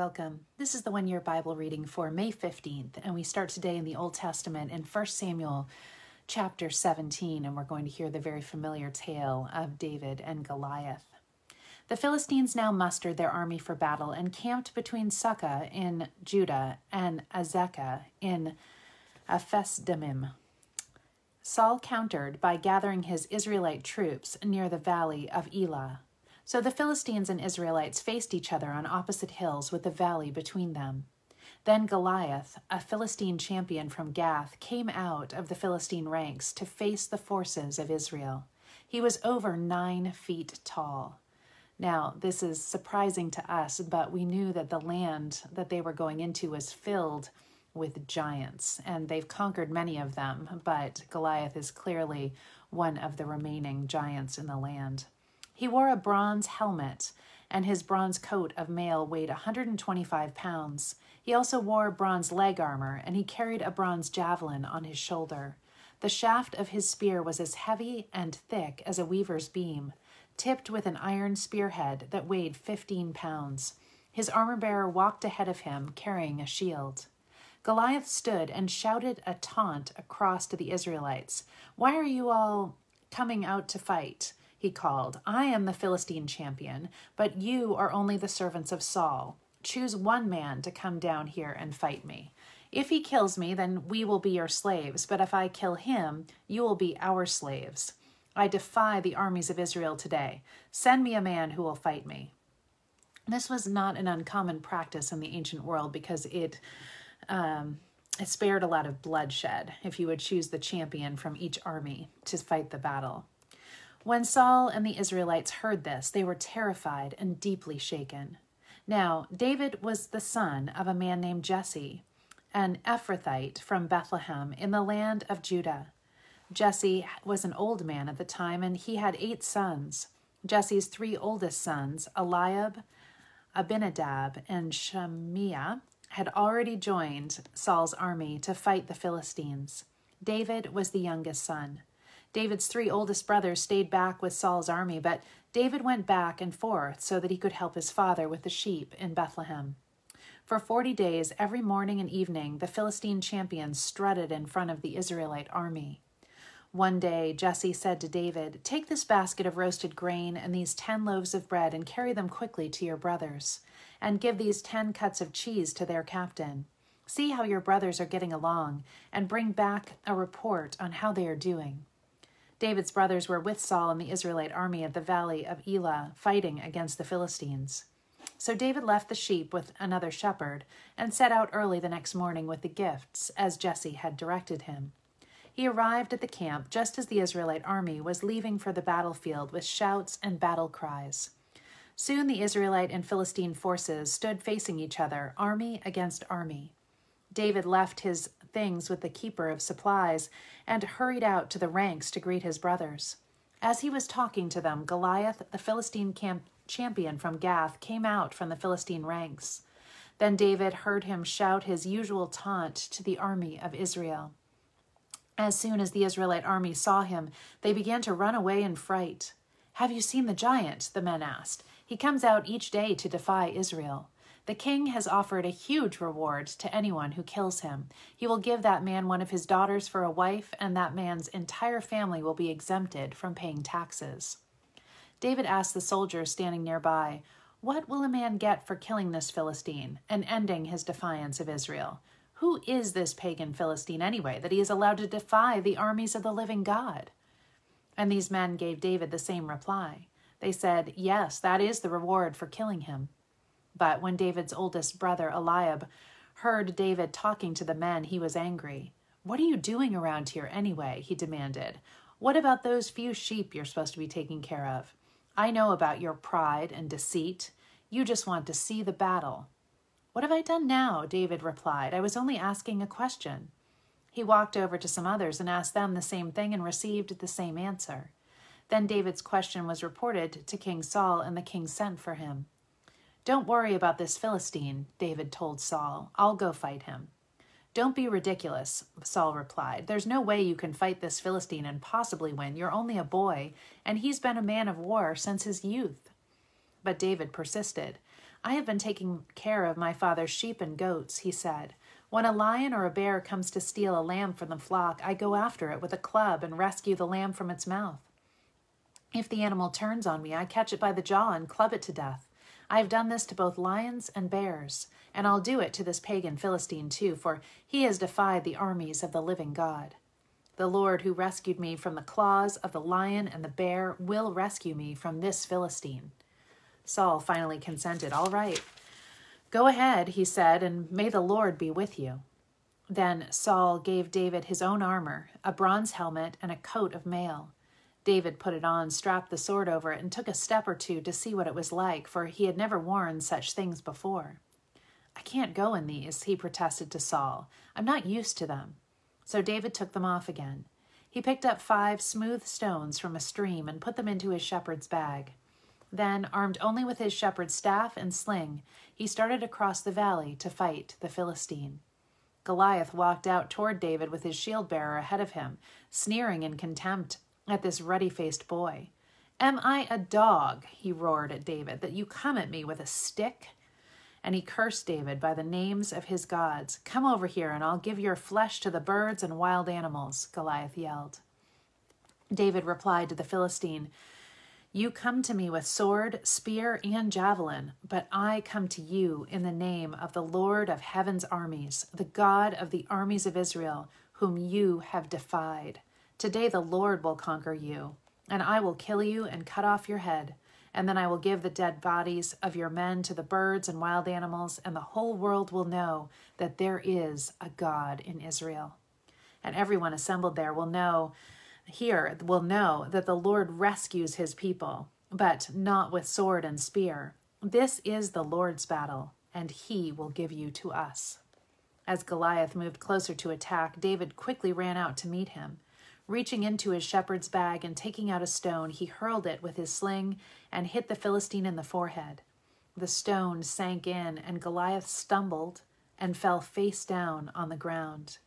Welcome. This is the one year Bible reading for May 15th, and we start today in the Old Testament in 1 Samuel chapter 17, and we're going to hear the very familiar tale of David and Goliath. The Philistines now mustered their army for battle and camped between Socoh in Judah and Azekah in Ephesdammim. Saul countered by gathering his Israelite troops near the valley of Elah. So the Philistines and Israelites faced each other on opposite hills with the valley between them. Then Goliath, a Philistine champion from Gath, came out of the Philistine ranks to face the forces of Israel. He was over nine feet tall. Now, this is surprising to us, but we knew that the land that they were going into was filled with giants, and they've conquered many of them, but Goliath is clearly one of the remaining giants in the land. He wore a bronze helmet, and his bronze coat of mail weighed 125 pounds. He also wore bronze leg armor, and he carried a bronze javelin on his shoulder. The shaft of his spear was as heavy and thick as a weaver's beam, tipped with an iron spearhead that weighed 15 pounds. His armor bearer walked ahead of him, carrying a shield. Goliath stood and shouted a taunt across to the Israelites Why are you all coming out to fight? He called. I am the Philistine champion, but you are only the servants of Saul. Choose one man to come down here and fight me. If he kills me, then we will be your slaves, but if I kill him, you will be our slaves. I defy the armies of Israel today. Send me a man who will fight me. This was not an uncommon practice in the ancient world because it um, it spared a lot of bloodshed if you would choose the champion from each army to fight the battle. When Saul and the Israelites heard this, they were terrified and deeply shaken. Now, David was the son of a man named Jesse, an Ephrathite from Bethlehem in the land of Judah. Jesse was an old man at the time, and he had eight sons. Jesse's three oldest sons, Eliab, Abinadab, and Shimea, had already joined Saul's army to fight the Philistines. David was the youngest son. David's three oldest brothers stayed back with Saul's army, but David went back and forth so that he could help his father with the sheep in Bethlehem. For forty days, every morning and evening, the Philistine champions strutted in front of the Israelite army. One day, Jesse said to David, Take this basket of roasted grain and these ten loaves of bread and carry them quickly to your brothers, and give these ten cuts of cheese to their captain. See how your brothers are getting along, and bring back a report on how they are doing. David's brothers were with Saul and the Israelite army at the valley of Elah, fighting against the Philistines. So David left the sheep with another shepherd and set out early the next morning with the gifts, as Jesse had directed him. He arrived at the camp just as the Israelite army was leaving for the battlefield with shouts and battle cries. Soon the Israelite and Philistine forces stood facing each other, army against army. David left his things with the keeper of supplies, and hurried out to the ranks to greet his brothers. As he was talking to them, Goliath, the Philistine camp champion from Gath, came out from the Philistine ranks. Then David heard him shout his usual taunt to the army of Israel. As soon as the Israelite army saw him, they began to run away in fright. Have you seen the giant? the men asked. He comes out each day to defy Israel. The king has offered a huge reward to anyone who kills him. He will give that man one of his daughters for a wife, and that man's entire family will be exempted from paying taxes. David asked the soldiers standing nearby, What will a man get for killing this Philistine and ending his defiance of Israel? Who is this pagan Philistine anyway, that he is allowed to defy the armies of the living God? And these men gave David the same reply. They said, Yes, that is the reward for killing him. But when David's oldest brother, Eliab, heard David talking to the men, he was angry. What are you doing around here anyway? he demanded. What about those few sheep you're supposed to be taking care of? I know about your pride and deceit. You just want to see the battle. What have I done now? David replied. I was only asking a question. He walked over to some others and asked them the same thing and received the same answer. Then David's question was reported to King Saul, and the king sent for him. Don't worry about this Philistine, David told Saul. I'll go fight him. Don't be ridiculous, Saul replied. There's no way you can fight this Philistine and possibly win. You're only a boy, and he's been a man of war since his youth. But David persisted. I have been taking care of my father's sheep and goats, he said. When a lion or a bear comes to steal a lamb from the flock, I go after it with a club and rescue the lamb from its mouth. If the animal turns on me, I catch it by the jaw and club it to death. I have done this to both lions and bears, and I'll do it to this pagan Philistine too, for he has defied the armies of the living God. The Lord who rescued me from the claws of the lion and the bear will rescue me from this Philistine. Saul finally consented. All right. Go ahead, he said, and may the Lord be with you. Then Saul gave David his own armor, a bronze helmet, and a coat of mail. David put it on, strapped the sword over it, and took a step or two to see what it was like, for he had never worn such things before. I can't go in these, he protested to Saul. I'm not used to them. So David took them off again. He picked up five smooth stones from a stream and put them into his shepherd's bag. Then, armed only with his shepherd's staff and sling, he started across the valley to fight the Philistine. Goliath walked out toward David with his shield bearer ahead of him, sneering in contempt at this ruddy faced boy. Am I a dog, he roared at David, that you come at me with a stick? And he cursed David by the names of his gods. Come over here, and I'll give your flesh to the birds and wild animals, Goliath yelled. David replied to the Philistine, You come to me with sword, spear, and javelin, but I come to you in the name of the Lord of heaven's armies, the God of the armies of Israel, whom you have defied. Today the Lord will conquer you, and I will kill you and cut off your head. And then I will give the dead bodies of your men to the birds and wild animals, and the whole world will know that there is a God in Israel. And everyone assembled there will know, here will know that the Lord rescues his people, but not with sword and spear. This is the Lord's battle, and he will give you to us. As Goliath moved closer to attack, David quickly ran out to meet him. Reaching into his shepherd's bag and taking out a stone, he hurled it with his sling and hit the Philistine in the forehead. The stone sank in, and Goliath stumbled and fell face down on the ground.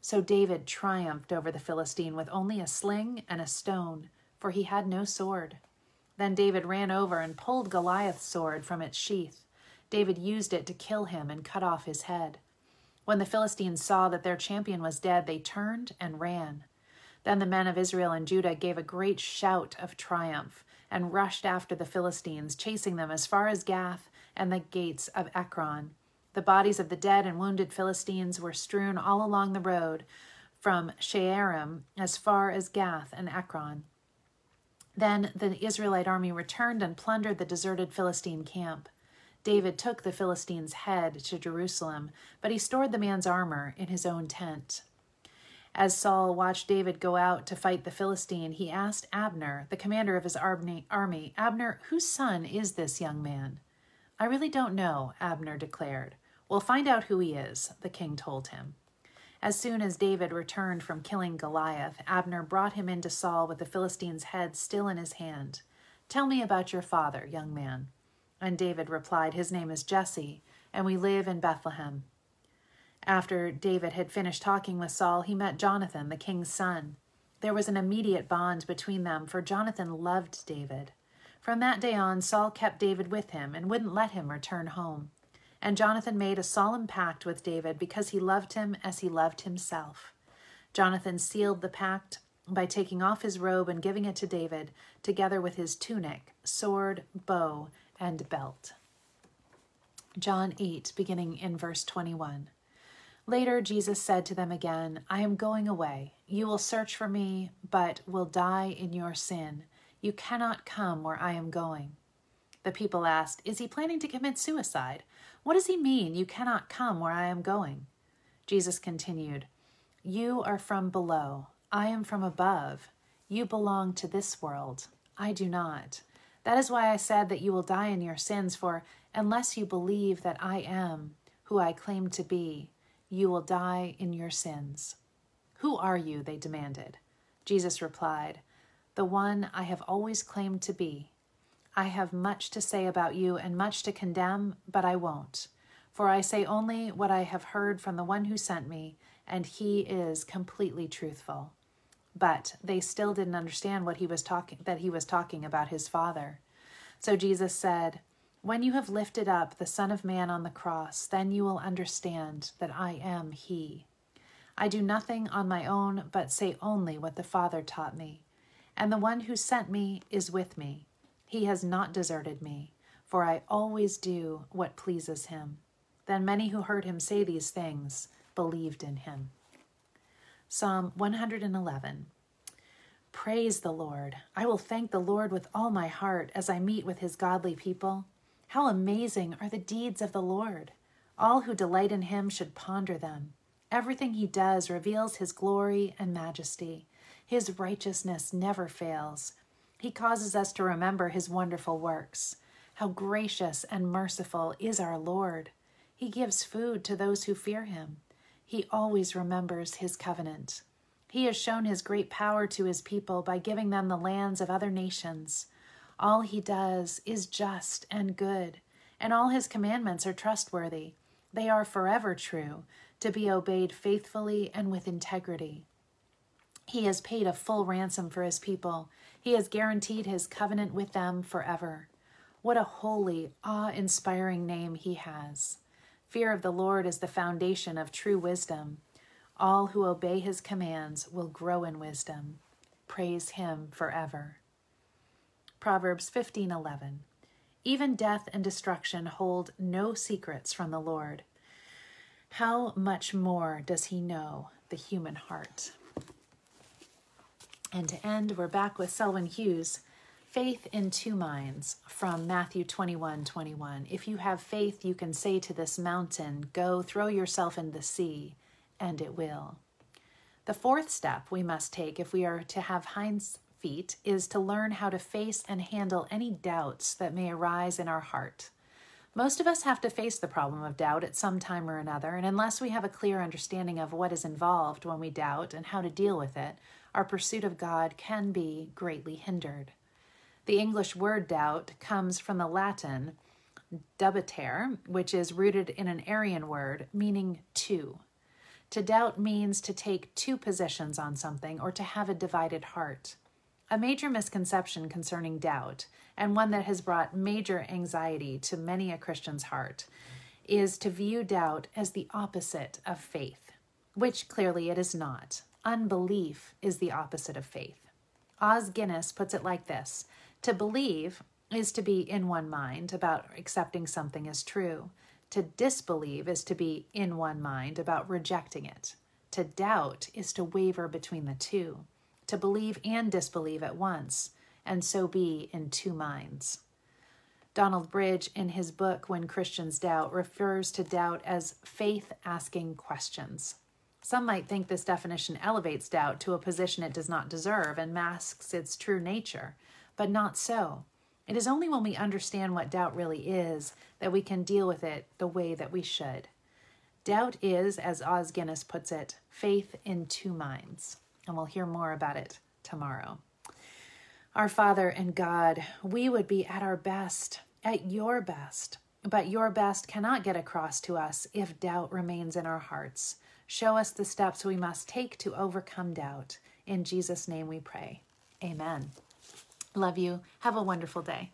So David triumphed over the Philistine with only a sling and a stone, for he had no sword. Then David ran over and pulled Goliath's sword from its sheath. David used it to kill him and cut off his head. When the Philistines saw that their champion was dead, they turned and ran. Then the men of Israel and Judah gave a great shout of triumph and rushed after the Philistines, chasing them as far as Gath and the gates of Ekron. The bodies of the dead and wounded Philistines were strewn all along the road from Shaaraim as far as Gath and Ekron. Then the Israelite army returned and plundered the deserted Philistine camp. David took the Philistine's head to Jerusalem, but he stored the man's armor in his own tent. As Saul watched David go out to fight the Philistine, he asked Abner, the commander of his army, Abner, whose son is this young man? I really don't know, Abner declared. We'll find out who he is, the king told him. As soon as David returned from killing Goliath, Abner brought him into Saul with the Philistine's head still in his hand. Tell me about your father, young man. And David replied, His name is Jesse, and we live in Bethlehem. After David had finished talking with Saul, he met Jonathan, the king's son. There was an immediate bond between them, for Jonathan loved David. From that day on, Saul kept David with him and wouldn't let him return home. And Jonathan made a solemn pact with David because he loved him as he loved himself. Jonathan sealed the pact by taking off his robe and giving it to David, together with his tunic, sword, bow, and belt. John 8, beginning in verse 21. Later, Jesus said to them again, I am going away. You will search for me, but will die in your sin. You cannot come where I am going. The people asked, Is he planning to commit suicide? What does he mean, you cannot come where I am going? Jesus continued, You are from below. I am from above. You belong to this world. I do not. That is why I said that you will die in your sins, for unless you believe that I am who I claim to be, you will die in your sins. Who are you? They demanded. Jesus replied, The one I have always claimed to be. I have much to say about you and much to condemn, but I won't. For I say only what I have heard from the one who sent me, and he is completely truthful. But they still didn't understand what he was talking that he was talking about his father. So Jesus said, When you have lifted up the Son of Man on the cross, then you will understand that I am he. I do nothing on my own, but say only what the Father taught me. And the one who sent me is with me. He has not deserted me, for I always do what pleases him. Then many who heard him say these things believed in him. Psalm 111 Praise the Lord. I will thank the Lord with all my heart as I meet with his godly people. How amazing are the deeds of the Lord! All who delight in him should ponder them. Everything he does reveals his glory and majesty. His righteousness never fails. He causes us to remember his wonderful works. How gracious and merciful is our Lord! He gives food to those who fear him. He always remembers his covenant. He has shown his great power to his people by giving them the lands of other nations. All he does is just and good, and all his commandments are trustworthy. They are forever true, to be obeyed faithfully and with integrity. He has paid a full ransom for his people. He has guaranteed his covenant with them forever. What a holy, awe inspiring name he has. Fear of the Lord is the foundation of true wisdom. All who obey his commands will grow in wisdom. Praise him forever. Proverbs 15:11 Even death and destruction hold no secrets from the Lord. How much more does he know the human heart? And to end, we're back with Selwyn Hughes. Faith in two minds from Matthew 21 21. If you have faith, you can say to this mountain, Go throw yourself in the sea, and it will. The fourth step we must take if we are to have hinds feet is to learn how to face and handle any doubts that may arise in our heart. Most of us have to face the problem of doubt at some time or another, and unless we have a clear understanding of what is involved when we doubt and how to deal with it, our pursuit of God can be greatly hindered. The English word doubt comes from the Latin dubitare, which is rooted in an Aryan word meaning two. To doubt means to take two positions on something or to have a divided heart. A major misconception concerning doubt, and one that has brought major anxiety to many a Christian's heart, is to view doubt as the opposite of faith, which clearly it is not. Unbelief is the opposite of faith. Os Guinness puts it like this To believe is to be in one mind about accepting something as true. To disbelieve is to be in one mind about rejecting it. To doubt is to waver between the two to believe and disbelieve at once, and so be in two minds. Donald Bridge, in his book When Christians Doubt, refers to doubt as faith asking questions. Some might think this definition elevates doubt to a position it does not deserve and masks its true nature, but not so. It is only when we understand what doubt really is that we can deal with it the way that we should. Doubt is, as Os Guinness puts it, faith in two minds and we'll hear more about it tomorrow. Our Father and God, we would be at our best, at your best, but your best cannot get across to us if doubt remains in our hearts. Show us the steps we must take to overcome doubt. In Jesus' name we pray. Amen. Love you. Have a wonderful day.